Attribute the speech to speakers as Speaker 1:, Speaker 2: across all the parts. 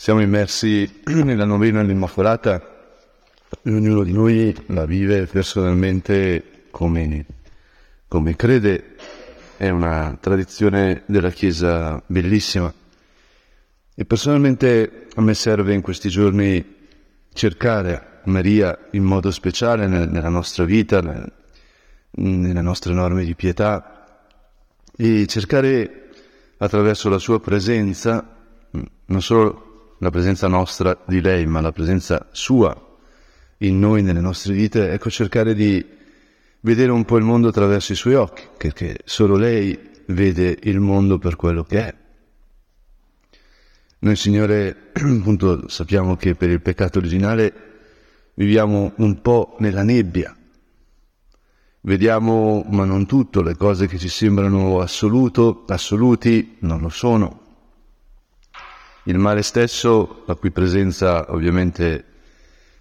Speaker 1: Siamo immersi nella novena dell'Immacolata e ognuno di noi la vive personalmente come, come crede. È una tradizione della Chiesa bellissima. E personalmente a me serve in questi giorni cercare Maria in modo speciale nella nostra vita, nelle nostre norme di pietà e cercare attraverso la sua presenza non solo la presenza nostra di lei, ma la presenza sua in noi, nelle nostre vite, ecco cercare di vedere un po' il mondo attraverso i suoi occhi, perché solo lei vede il mondo per quello che è. Noi, Signore, appunto sappiamo che per il peccato originale viviamo un po' nella nebbia. Vediamo, ma non tutto, le cose che ci sembrano assoluto, assoluti, non lo sono. Il male stesso, la cui presenza ovviamente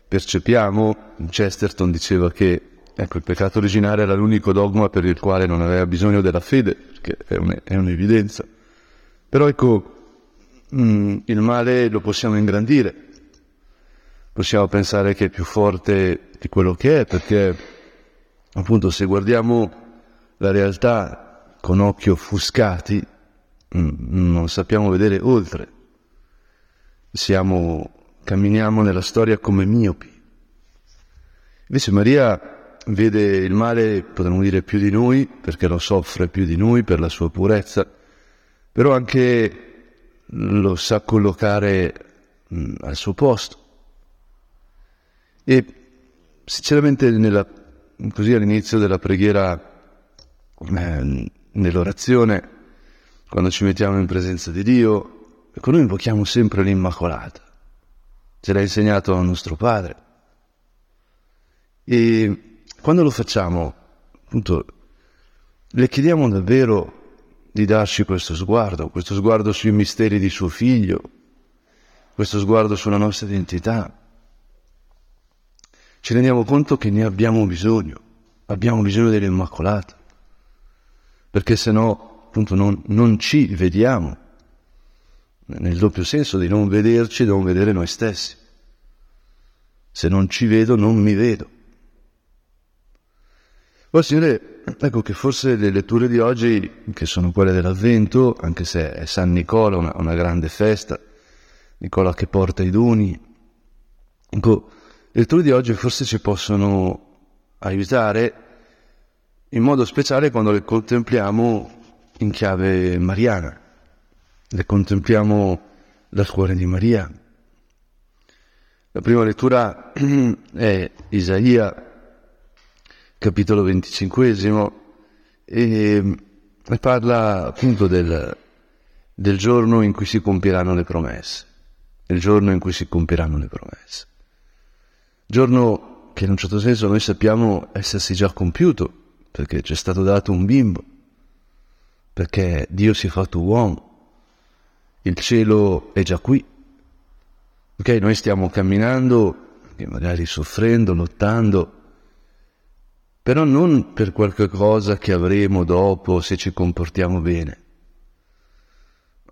Speaker 1: percepiamo, Chesterton diceva che ecco, il peccato originale era l'unico dogma per il quale non aveva bisogno della fede, perché è, un, è un'evidenza. Però ecco, mh, mm, il male lo possiamo ingrandire, possiamo pensare che è più forte di quello che è, perché appunto se guardiamo la realtà con occhi offuscati, mh, mm, non sappiamo vedere oltre siamo, camminiamo nella storia come miopi. Invece Maria vede il male, potremmo dire, più di noi, perché lo soffre più di noi per la sua purezza, però anche lo sa collocare al suo posto. E sinceramente nella, così all'inizio della preghiera, eh, nell'orazione, quando ci mettiamo in presenza di Dio, Ecco, noi invochiamo sempre l'Immacolata, ce l'ha insegnato nostro Padre. E quando lo facciamo, appunto, le chiediamo davvero di darci questo sguardo, questo sguardo sui misteri di suo figlio, questo sguardo sulla nostra identità. Ci rendiamo conto che ne abbiamo bisogno, abbiamo bisogno dell'Immacolata, perché se no, appunto, non, non ci vediamo nel doppio senso di non vederci e non vedere noi stessi. Se non ci vedo, non mi vedo. Poi, Signore, ecco che forse le letture di oggi, che sono quelle dell'Avvento, anche se è San Nicola, una, una grande festa, Nicola che porta i doni, ecco, le letture di oggi forse ci possono aiutare in modo speciale quando le contempliamo in chiave mariana le contempliamo dal cuore di Maria. La prima lettura è Isaia, capitolo venticinquesimo, e parla appunto del, del giorno in cui si compiranno le promesse, il giorno in cui si compiranno le promesse. Giorno che in un certo senso noi sappiamo essersi già compiuto, perché ci è stato dato un bimbo, perché Dio si è fatto uomo, il cielo è già qui. Ok, noi stiamo camminando, magari soffrendo, lottando, però non per qualche cosa che avremo dopo se ci comportiamo bene.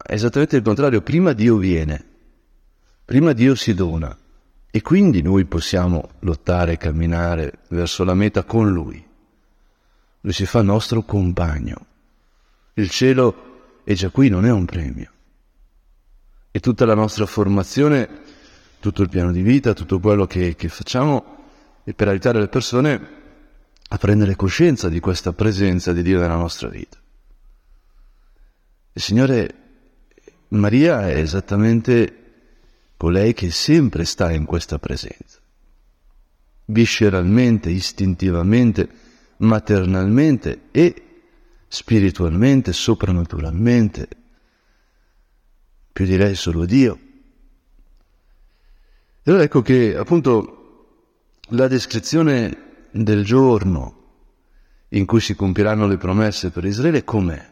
Speaker 1: Esattamente il contrario, prima Dio viene, prima Dio si dona e quindi noi possiamo lottare e camminare verso la meta con Lui. Lui si fa nostro compagno. Il cielo è già qui, non è un premio e tutta la nostra formazione, tutto il piano di vita, tutto quello che, che facciamo è per aiutare le persone a prendere coscienza di questa presenza di Dio nella nostra vita. Il Signore, Maria è esattamente colei che sempre sta in questa presenza, visceralmente, istintivamente, maternalmente e spiritualmente, soprannaturalmente, più di lei solo Dio. E allora ecco che appunto la descrizione del giorno in cui si compiranno le promesse per Israele com'è?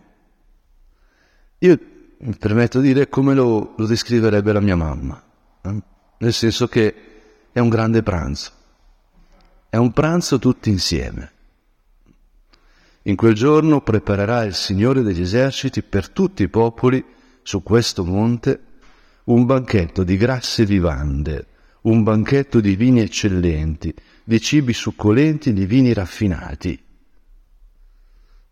Speaker 1: Io mi permetto di dire come lo, lo descriverebbe la mia mamma, eh? nel senso che è un grande pranzo, è un pranzo tutti insieme. In quel giorno preparerà il Signore degli eserciti per tutti i popoli su questo monte un banchetto di grasse vivande, un banchetto di vini eccellenti, di cibi succolenti, di vini raffinati.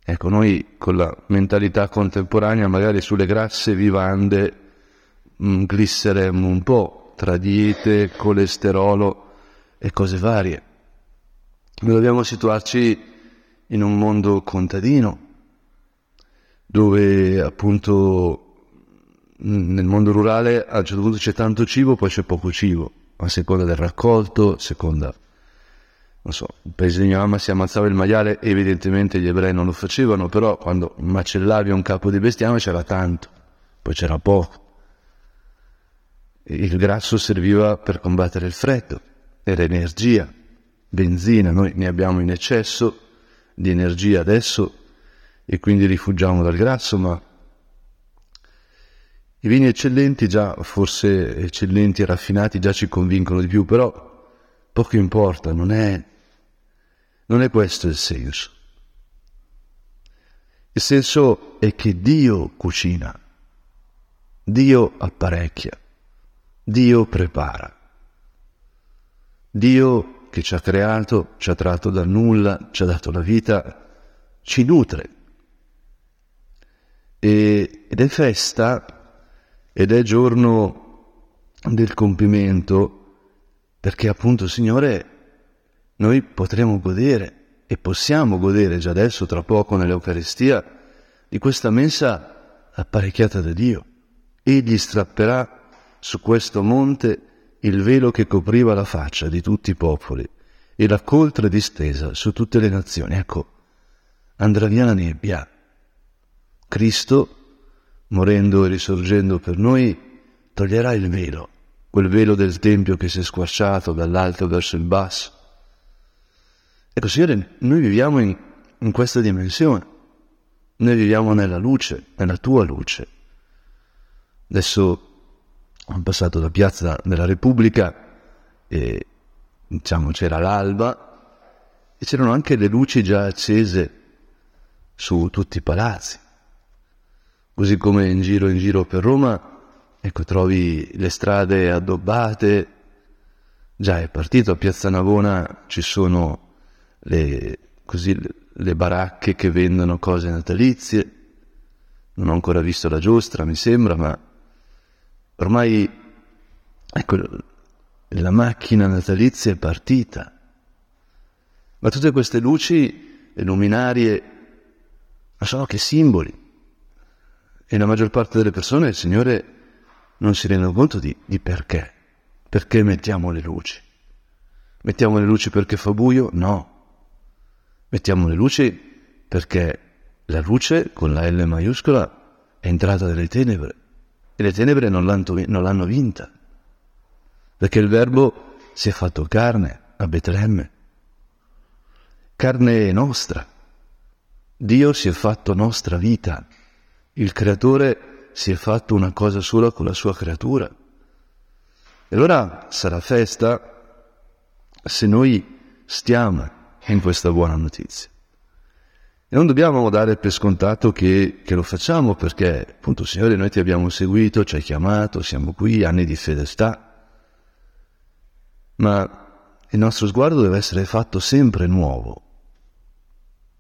Speaker 1: Ecco, noi con la mentalità contemporanea magari sulle grasse vivande mh, mm, glisseremmo un po' tra diete, colesterolo e cose varie. Noi dobbiamo situarci in un mondo contadino, dove appunto nel mondo rurale a un certo punto c'è tanto cibo, poi c'è poco cibo, a seconda del raccolto, a seconda, non so, il paese di mia mamma si ammazzava il maiale, evidentemente gli ebrei non lo facevano, però quando macellavi un capo di bestiame c'era tanto, poi c'era poco. Il grasso serviva per combattere il freddo, era energia, benzina, noi ne abbiamo in eccesso di energia adesso e quindi rifugiamo dal grasso, ma i vini eccellenti già, forse eccellenti e raffinati, già ci convincono di più, però poco importa, non è, non è questo il senso. Il senso è che Dio cucina, Dio apparecchia, Dio prepara. Dio che ci ha creato, ci ha tratto dal nulla, ci ha dato la vita, ci nutre. E, ed è festa ed è giorno del compimento perché appunto, Signore, noi potremo godere e possiamo godere già adesso, tra poco nell'Eucaristia, di questa mensa apparecchiata da Dio. Egli strapperà su questo monte il velo che copriva la faccia di tutti i popoli e la coltre distesa su tutte le nazioni. Ecco, andrà via la nebbia. Cristo morendo e risorgendo per noi, toglierà il velo, quel velo del Tempio che si è squarciato dall'alto verso il basso. Ecco, Signore, noi viviamo in, in questa dimensione, noi viviamo nella luce, nella tua luce. Adesso ho passato da Piazza della Repubblica e diciamo c'era l'alba e c'erano anche le luci già accese su tutti i palazzi. Così come in giro in giro per Roma, ecco, trovi le strade addobbate. Già è partito a Piazza Navona, ci sono le, così, le baracche che vendono cose natalizie. Non ho ancora visto la giostra, mi sembra, ma ormai, ecco, la macchina natalizia è partita. Ma tutte queste luci, le luminarie, ma sono che simboli. E la maggior parte delle persone il Signore non si rende conto di, di perché. Perché mettiamo le luci? Mettiamo le luci perché fa buio? No. Mettiamo le luci perché la luce, con la L maiuscola, è entrata nelle tenebre. E le tenebre non l'hanno, non l'hanno vinta. Perché il Verbo si è fatto carne a Betlemme. Carne nostra. Dio si è fatto nostra vita. Il creatore si è fatto una cosa sola con la sua creatura. E allora sarà festa se noi stiamo in questa buona notizia. E non dobbiamo dare per scontato che, che, lo facciamo perché, appunto, Signore, noi ti abbiamo seguito, ci hai chiamato, siamo qui, anni di fedeltà. Ma il nostro sguardo deve essere fatto sempre nuovo,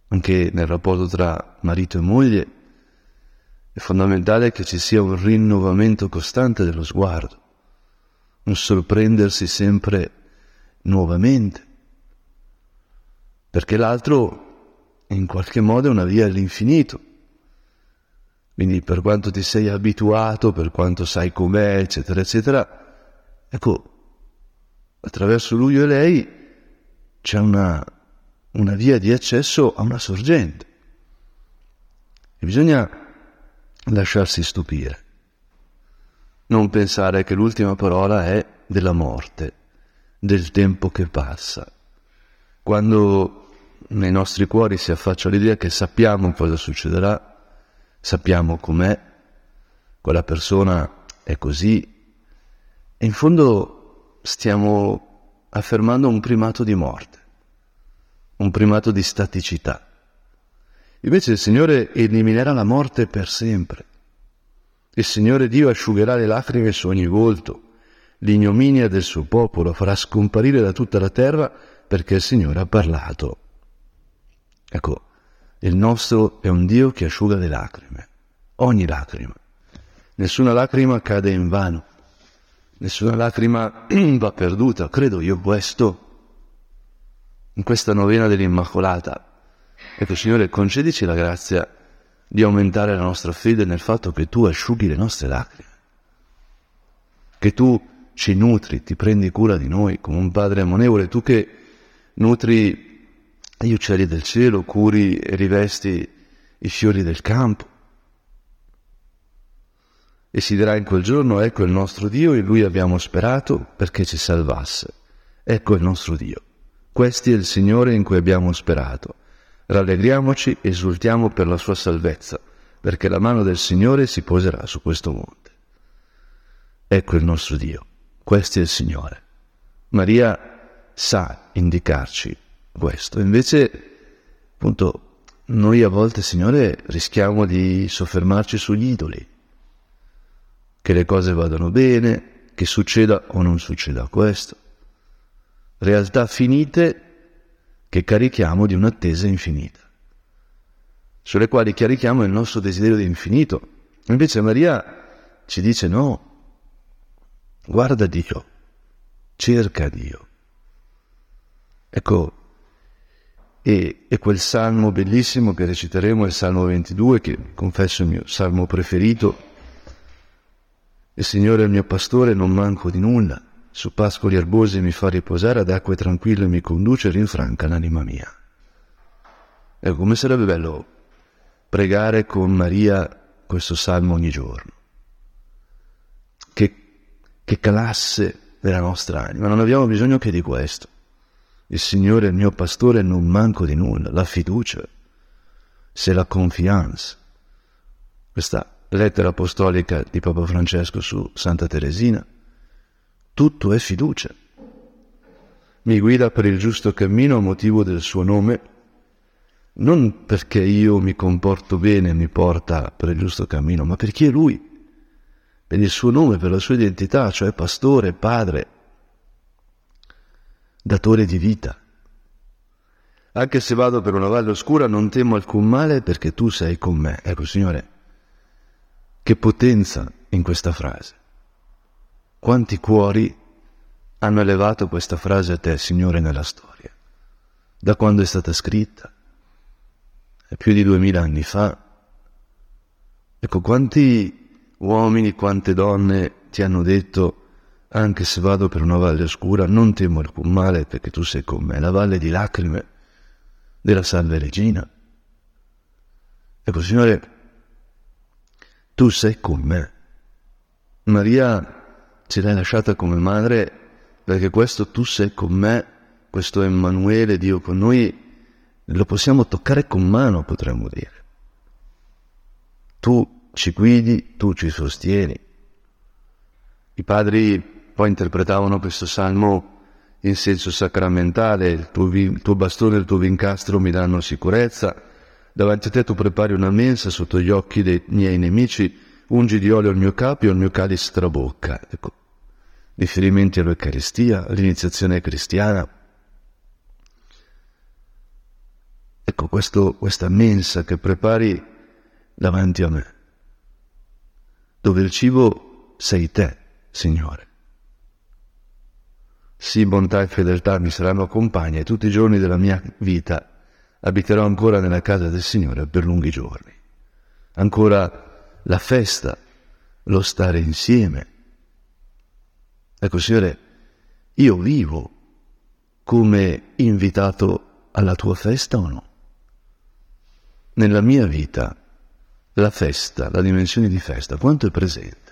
Speaker 1: anche nel rapporto tra marito e moglie, è fondamentale che ci sia un rinnovamento costante dello sguardo, un sorprendersi sempre nuovamente, perché l'altro in qualche modo è una via all'infinito. Quindi per quanto ti sei abituato, per quanto sai com'è, eccetera, eccetera, ecco, attraverso lui e lei c'è una, una via di accesso a una sorgente. E bisogna lasciarsi stupire. Non pensare che l'ultima parola è della morte, del tempo che passa. Quando nei nostri cuori si affaccia l'idea che sappiamo cosa succederà, sappiamo com'è, quella persona è così, e in fondo stiamo affermando un primato di morte, un primato di staticità. Invece il Signore eliminerà la morte per sempre. Il Signore Dio asciugherà le lacrime su ogni volto, l'ignominia del suo popolo farà scomparire da tutta la terra perché il Signore ha parlato. Ecco, il nostro è un Dio che asciuga le lacrime, ogni lacrima. Nessuna lacrima cade in vano, nessuna lacrima va perduta, credo io questo, in questa novena dell'Immacolata. Ecco, Signore, concedici la grazia di aumentare la nostra fede nel fatto che tu asciughi le nostre lacrime, che tu ci nutri, ti prendi cura di noi come un padre ammonevole, tu che nutri gli uccelli del cielo, curi e rivesti i fiori del campo. E si dirà in quel giorno, ecco il nostro Dio, in lui abbiamo sperato perché ci salvasse. Ecco il nostro Dio. Questi è il Signore in cui abbiamo sperato. Rallegriamoci, esultiamo per la sua salvezza, perché la mano del Signore si poserà su questo monte. Ecco il nostro Dio, questo è il Signore. Maria sa indicarci questo, invece appunto noi a volte, Signore, rischiamo di soffermarci sugli idoli, che le cose vadano bene, che succeda o non succeda questo. Realtà finite che carichiamo di un'attesa infinita, sulle quali carichiamo il nostro desiderio di infinito. Invece Maria ci dice no, guarda Dio, cerca Dio. Ecco, e, e, quel salmo bellissimo che reciteremo il salmo 22, che confesso è il mio salmo preferito. Il Signore è il mio pastore, non manco di nulla su pascoli erbosi mi fa riposare, ad acque tranquille mi conduce e rinfranca l'anima mia. Ecco, come sarebbe bello pregare con Maria questo salmo ogni giorno, che, che calasse nella nostra anima. Non abbiamo bisogno che di questo. Il Signore è il mio pastore, non manco di nulla, la fiducia, se la confianza. Questa lettera apostolica di Papa Francesco su Santa Teresina tutto è fiducia. Mi guida per il giusto cammino a motivo del suo nome, non perché io mi comporto bene e mi porta per il giusto cammino, ma perché è lui, per il suo nome, per la sua identità, cioè pastore, padre, datore di vita. Anche se vado per una valle oscura non temo alcun male perché tu sei con me. Ecco, Signore, che potenza in questa frase. Quanti cuori hanno elevato questa frase a te, Signore, nella storia? Da quando è stata scritta? È più di duemila anni fa. Ecco, quanti uomini, quante donne ti hanno detto, anche se vado per una valle oscura, non temo alcun male perché tu sei con me, la valle di lacrime della Salve Regina. Ecco, Signore, tu sei con me. Maria ce l'hai lasciata come madre perché questo tu sei con me, questo Emanuele, Dio con noi, lo possiamo toccare con mano, potremmo dire. Tu ci guidi, tu ci sostieni. I padri poi interpretavano questo salmo in senso sacramentale, il tuo, il tuo bastone e il tuo vincastro mi danno sicurezza, davanti a te tu prepari una mensa sotto gli occhi dei miei nemici, ungi di olio il mio capo e il mio calice trabocca. Ecco, riferimenti all'Eucaristia, all'iniziazione cristiana. Ecco questo, questa mensa che prepari davanti a me, dove il cibo sei te, Signore. Sì, bontà e fedeltà mi saranno compagne tutti i giorni della mia vita abiterò ancora nella casa del Signore per lunghi giorni. Ancora la festa, lo stare insieme, Ecco, Signore, io vivo come invitato alla tua festa o no? Nella mia vita la festa, la dimensione di festa, quanto è presente?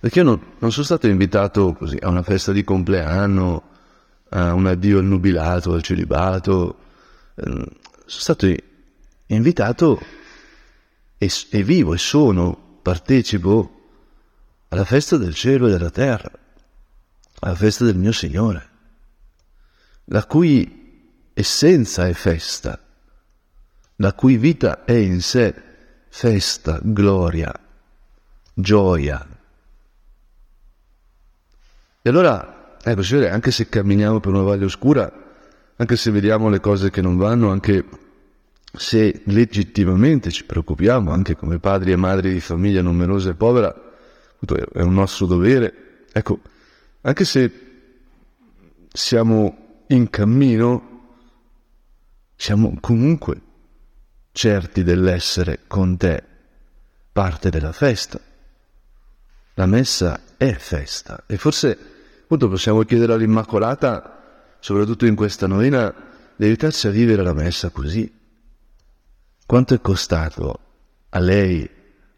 Speaker 1: Perché io non, non sono stato invitato così a una festa di compleanno, a un addio al nubilato, al celibato, ehm, sono stato invitato e, e vivo e sono, partecipo alla festa del cielo e della terra, alla festa del mio Signore, la cui essenza è festa, la cui vita è in sé festa, gloria, gioia. E allora, ecco, Signore, anche se camminiamo per una valle oscura, anche se vediamo le cose che non vanno, anche se legittimamente ci preoccupiamo, anche come padri e madri di famiglia numerosa e povera, è un nostro dovere. Ecco, anche se siamo in cammino, siamo comunque certi dell'essere con te parte della festa. La messa è festa e forse appunto possiamo chiedere all'Immacolata, soprattutto in questa novena, di aiutarci a vivere la messa così. Quanto è costato a lei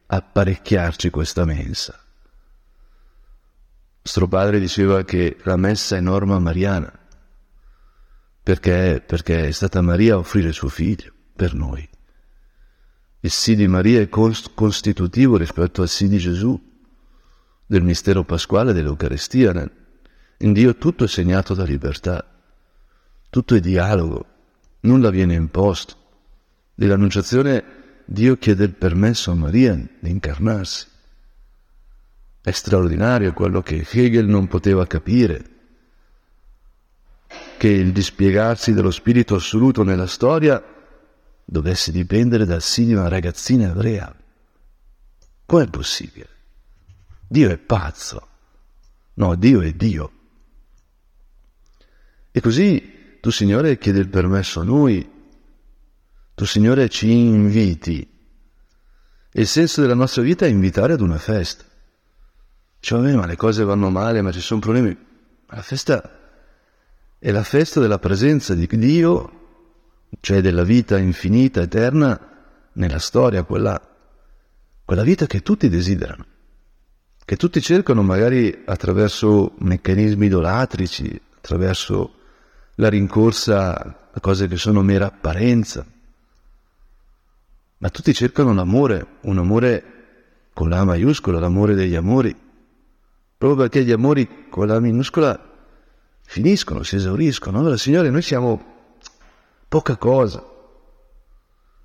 Speaker 1: apparecchiarci questa mensa? Nostro padre diceva che la messa è norma mariana, perché, perché è stata Maria a offrire suo figlio per noi. Il sì di Maria è costitutivo rispetto al sì di Gesù, del mistero pasquale dell'Eucarestia. In Dio tutto è segnato da libertà, tutto è dialogo, nulla viene imposto. Nell'annunciazione Dio chiede il permesso a Maria di incarnarsi. È straordinario quello che Hegel non poteva capire, che il dispiegarsi dello spirito assoluto nella storia dovesse dipendere dal sì di una ragazzina ebrea. Com'è possibile? Dio è pazzo. No, Dio è Dio. E così tu, Signore, chiedi il permesso a noi, tu, Signore, ci inviti. E il senso della nostra vita è invitare ad una festa. Cioè, vabbè, ma le cose vanno male, ma ci sono problemi. La festa è la festa della presenza di Dio, cioè della vita infinita, eterna, nella storia, quella, quella vita che tutti desiderano, che tutti cercano magari attraverso meccanismi idolatrici, attraverso la rincorsa a cose che sono mera apparenza, ma tutti cercano l'amore, un amore con la maiuscola, l'amore degli amori, proprio perché gli amori con la minuscola finiscono, si esauriscono. Allora, Signore, noi siamo poca cosa.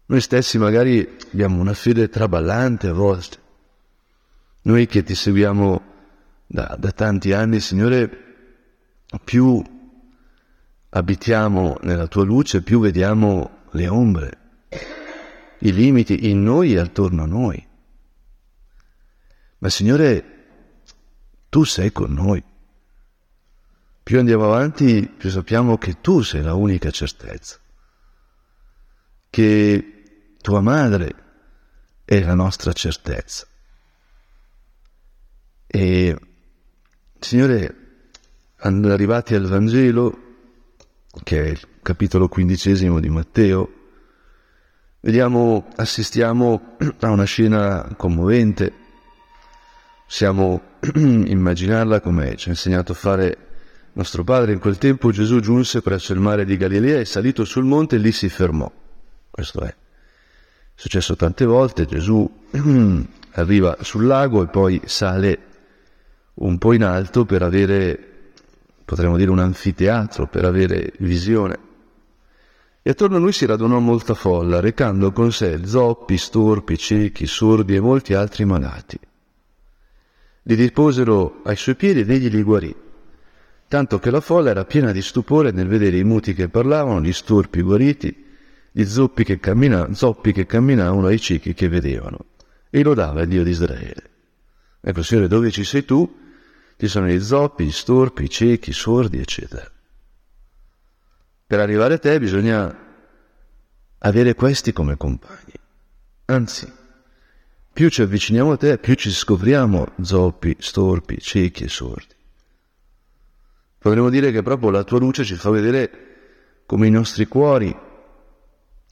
Speaker 1: Noi stessi magari abbiamo una fede traballante a volte. Noi che ti seguiamo da, da tanti anni, Signore, più abitiamo nella tua luce, più vediamo le ombre, i limiti in noi e attorno a noi. Ma Signore, tu sei con noi. Più andiamo avanti, più sappiamo che tu sei la unica certezza, che tua madre è la nostra certezza. E Signore, arrivati al Vangelo, che è il capitolo quindicesimo di Matteo, vediamo, assistiamo a una scena commovente. Possiamo immaginarla come ci ha insegnato a fare nostro padre. In quel tempo Gesù giunse presso il mare di Galilea e salito sul monte lì si fermò. Questo. È successo tante volte, Gesù arriva sul lago e poi sale un po' in alto per avere, potremmo dire, un anfiteatro, per avere visione. E attorno a lui si radunò molta folla, recando con sé zoppi, storpi, ciechi, sordi e molti altri malati. Li disposero ai suoi piedi ed egli li guarì, tanto che la folla era piena di stupore nel vedere i muti che parlavano, gli storpi guariti, gli zoppi che, cammina, zoppi che camminavano e i ciechi che vedevano, e lodava il Dio di Israele. Ecco, Signore, dove ci sei tu, ci sono gli zoppi, gli storpi, i ciechi, i sordi, eccetera. Per arrivare a te bisogna avere questi come compagni. Anzi, più ci avviciniamo a te, più ci scopriamo zoppi, storpi, ciechi e sordi. Potremmo dire che proprio la tua luce ci fa vedere come i nostri cuori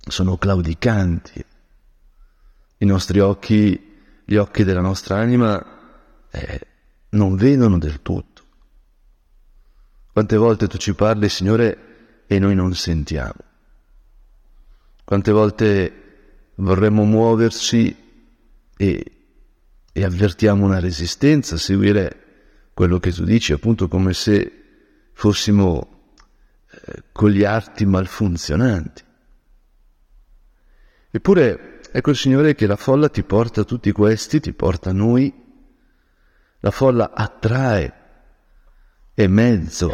Speaker 1: sono claudicanti, i nostri occhi, gli occhi della nostra anima eh, non vedono del tutto. Quante volte tu ci parli, Signore, e noi non sentiamo. Quante volte vorremmo muoverci e, e avvertiamo una resistenza a seguire quello che tu dici, appunto come se fossimo eh, arti malfunzionanti. Eppure ecco il Signore che la folla ti porta tutti questi, ti porta noi, La folla attrae, è mezzo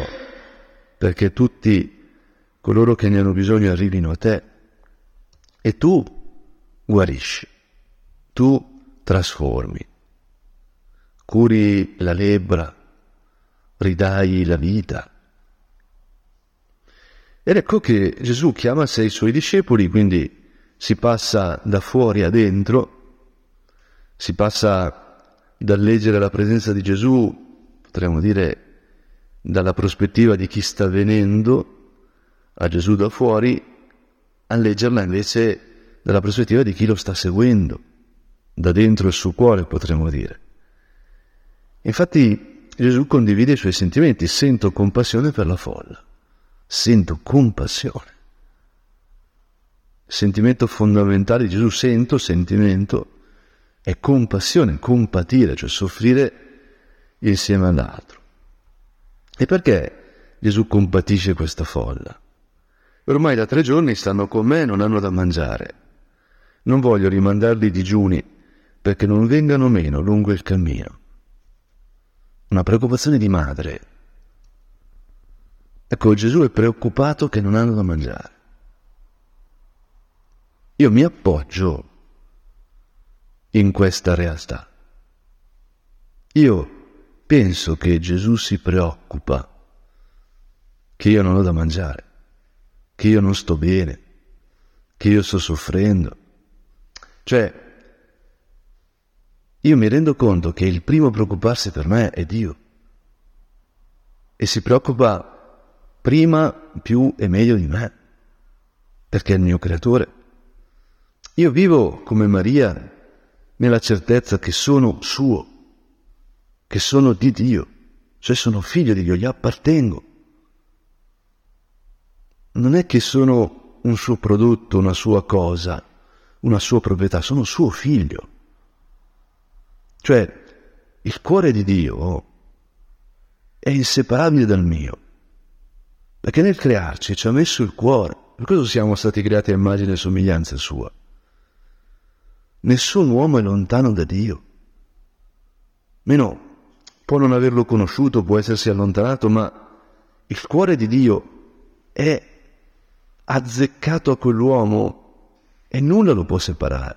Speaker 1: perché tutti coloro che ne hanno bisogno arrivino a te e tu guarisci, tu trasformi, curi la lebbra, ridai la vita. Ed ecco che Gesù chiama sei suoi discepoli, quindi si passa da fuori a dentro, si passa dal leggere la presenza di Gesù, potremmo dire dalla prospettiva di chi sta venendo a Gesù da fuori, a leggerla invece dalla prospettiva di chi lo sta seguendo, da dentro il suo cuore potremmo dire. Infatti Gesù condivide i suoi sentimenti, sento compassione per la folla, sento compassione sentimento fondamentale di Gesù, sento, sentimento, è compassione, compatire, cioè soffrire insieme all'altro. E perché Gesù compatisce questa folla? Ormai da tre giorni stanno con me e non hanno da mangiare. Non voglio rimandarli digiuni perché non vengano meno lungo il cammino. Una preoccupazione di madre. Ecco, Gesù è preoccupato che non hanno da mangiare. Io mi appoggio in questa realtà. Io penso che Gesù si preoccupa che io non ho da mangiare, che io non sto bene, che io sto soffrendo. Cioè, io mi rendo conto che il primo a preoccuparsi per me è Dio e si preoccupa prima, più e meglio di me, perché è il mio creatore. Io vivo come Maria nella certezza che sono suo, che sono di Dio, cioè sono figlio di Dio, gli appartengo. Non è che sono un suo prodotto, una sua cosa, una sua proprietà, sono suo figlio. Cioè, il cuore di Dio è inseparabile dal mio, perché nel crearci ci ha messo il cuore, per questo siamo stati creati a immagine e somiglianza sua. Nessun uomo è lontano da Dio. Meno può non averlo conosciuto, può essersi allontanato, ma il cuore di Dio è azzeccato a quell'uomo e nulla lo può separare,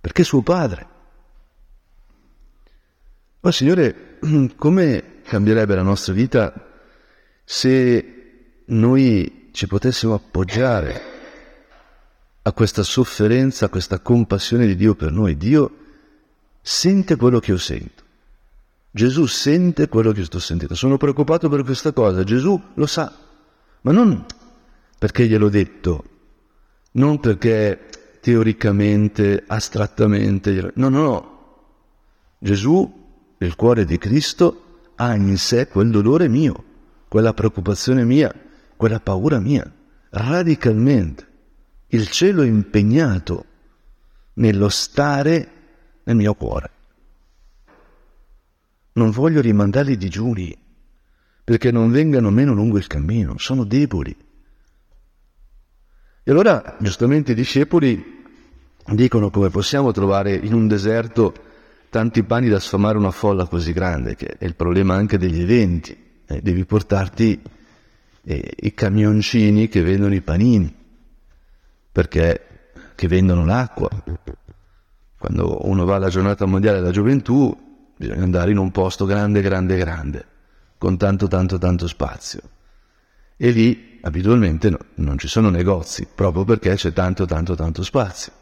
Speaker 1: perché è suo padre. Ma Signore, come cambierebbe la nostra vita se noi ci potessimo appoggiare a questa sofferenza, a questa compassione di Dio per noi. Dio sente quello che io sento. Gesù sente quello che io sto sentendo. Sono preoccupato per questa cosa. Gesù lo sa, ma non perché gliel'ho detto, non perché teoricamente, astrattamente. No, no, no. Gesù, il cuore di Cristo, ha in sé quel dolore mio, quella preoccupazione mia, quella paura mia, radicalmente il cielo è impegnato nello stare nel mio cuore. Non voglio rimandarli digiuni perché non vengano meno lungo il cammino, sono deboli. E allora giustamente i discepoli dicono come possiamo trovare in un deserto tanti pani da sfamare una folla così grande, che è il problema anche degli eventi. Eh, devi portarti eh, i camioncini che vendono i panini perché che vendono l'acqua. Quando uno va alla giornata mondiale della gioventù bisogna andare in un posto grande, grande, grande, con tanto, tanto, tanto spazio. E lì abitualmente no, non ci sono negozi, proprio perché c'è tanto, tanto, tanto spazio.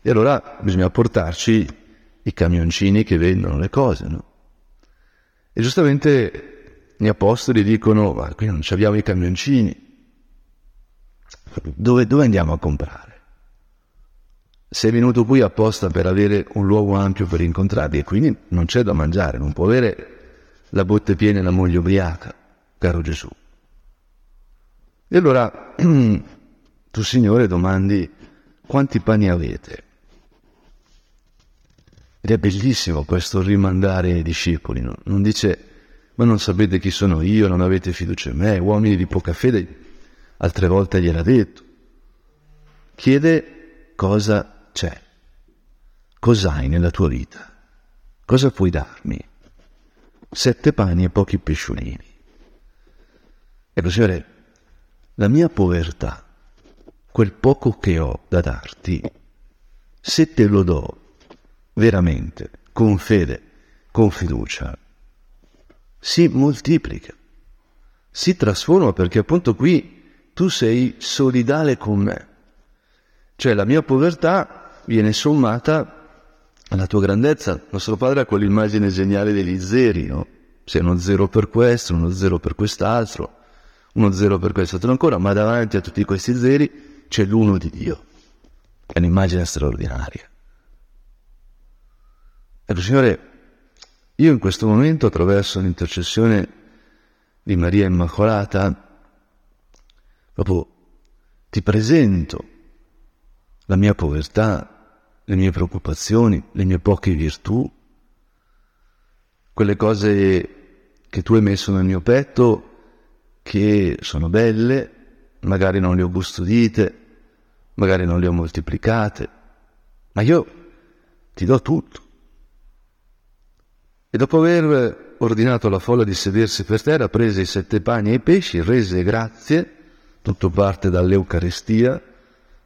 Speaker 1: E allora bisogna portarci i camioncini che vendono le cose, no? E giustamente gli apostoli dicono, ma qui non abbiamo i camioncini, dove, dove andiamo a comprare? Sei venuto qui apposta per avere un luogo ampio per incontrarli e quindi non c'è da mangiare, non può avere la botte piena e la moglie ubriaca, caro Gesù. E allora tu, Signore, domandi quanti pani avete? Ed è bellissimo questo rimandare ai discepoli, no? non dice ma non sapete chi sono io, non avete fiducia in me, uomini di poca fede, altre volte gliel'ha detto. Chiede cosa c'è, cos'hai nella tua vita, cosa puoi darmi? Sette pani e pochi pesciolini. Ecco, Signore, la mia povertà, quel poco che ho da darti, se te lo do veramente, con fede, con fiducia, si moltiplica, si trasforma perché appunto qui tu sei solidale con me. Cioè la mia povertà viene sommata alla tua grandezza. Nostro padre ha quell'immagine geniale degli zeri, no? Sei uno zero per questo, uno zero per quest'altro, uno zero per quest'altro ancora, ma davanti a tutti questi zeri c'è l'uno di Dio. È un'immagine straordinaria. Ecco, Signore, io in questo momento, attraverso l'intercessione di Maria Immacolata, proprio ti presento la mia povertà, le mie preoccupazioni, le mie poche virtù, quelle cose che tu hai messo nel mio petto che sono belle, magari non le ho custodite, magari non le ho moltiplicate, ma io ti do tutto. E dopo aver ordinato alla folla di sedersi per terra, prese i sette pani e i pesci, rese grazie, tutto parte dall'Eucaristia,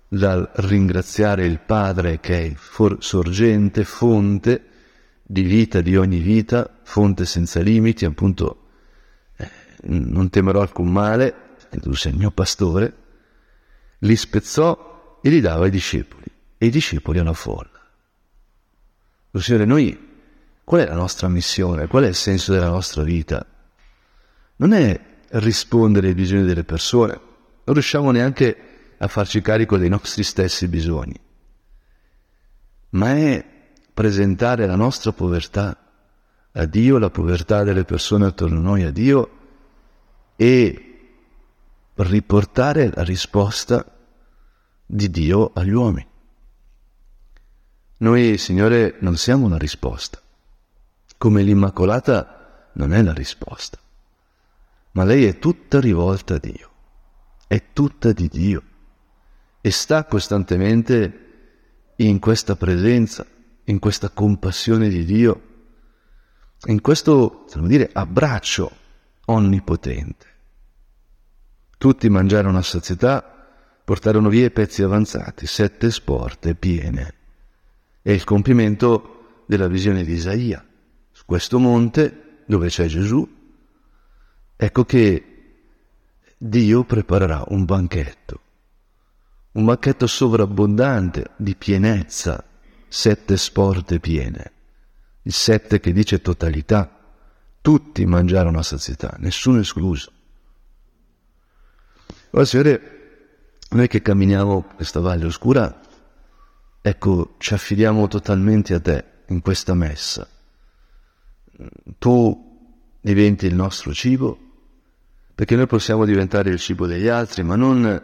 Speaker 1: dal ringraziare il Padre che è for- sorgente, fonte di vita, di ogni vita, fonte senza limiti, appunto eh, non temerò alcun male, tu sei il mio pastore, li spezzò e li dava ai discepoli, e i discepoli alla folla. Lo Signore, noi Qual è la nostra missione? Qual è il senso della nostra vita? Non è rispondere ai bisogni delle persone, non riusciamo neanche a farci carico dei nostri stessi bisogni, ma è presentare la nostra povertà a Dio, la povertà delle persone attorno a noi a Dio e riportare la risposta di Dio agli uomini. Noi, Signore, non siamo una risposta come l'Immacolata non è la risposta, ma lei è tutta rivolta a Dio, è tutta di Dio e sta costantemente in questa presenza, in questa compassione di Dio, in questo, dire, abbraccio onnipotente. Tutti mangiarono a sazietà, portarono via i pezzi avanzati, sette sporte piene. È il compimento della visione di Isaia questo monte dove c'è Gesù, ecco che Dio preparerà un banchetto, un banchetto sovrabbondante di pienezza, sette sporte piene, il sette che dice totalità, tutti mangiarono a sazietà, nessuno escluso. Ora, Signore, noi che camminiamo questa valle oscura, ecco, ci affidiamo totalmente a Te in questa messa tu diventi il nostro cibo, perché noi possiamo diventare il cibo degli altri, ma non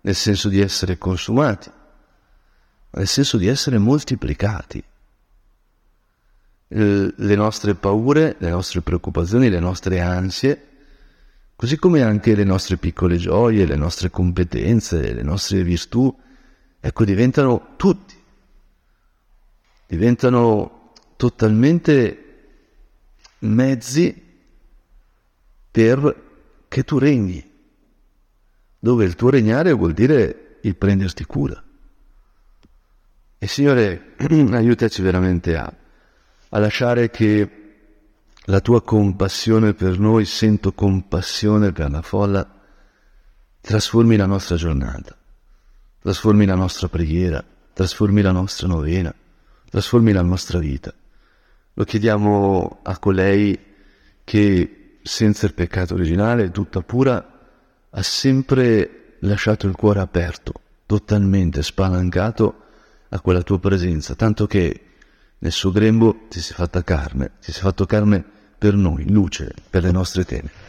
Speaker 1: nel senso di essere consumati, ma nel senso di essere moltiplicati. Le nostre paure, le nostre preoccupazioni, le nostre ansie, così come anche le nostre piccole gioie, le nostre competenze, le nostre virtù, ecco, diventano tutti, diventano totalmente mezzi per che tu regni, dove il tuo regnare vuol dire il prenderti cura. E Signore, aiutaci veramente a, a lasciare che la tua compassione per noi, sento compassione per la folla, trasformi la nostra giornata, trasformi la nostra preghiera, trasformi la nostra novena, trasformi la nostra vita. Lo chiediamo a colei che senza il peccato originale, tutta pura, ha sempre lasciato il cuore aperto, totalmente spalancato a quella tua presenza, tanto che nel suo grembo ti sei fatta carne, ti sei fatto carne per noi, luce per le nostre tenebre.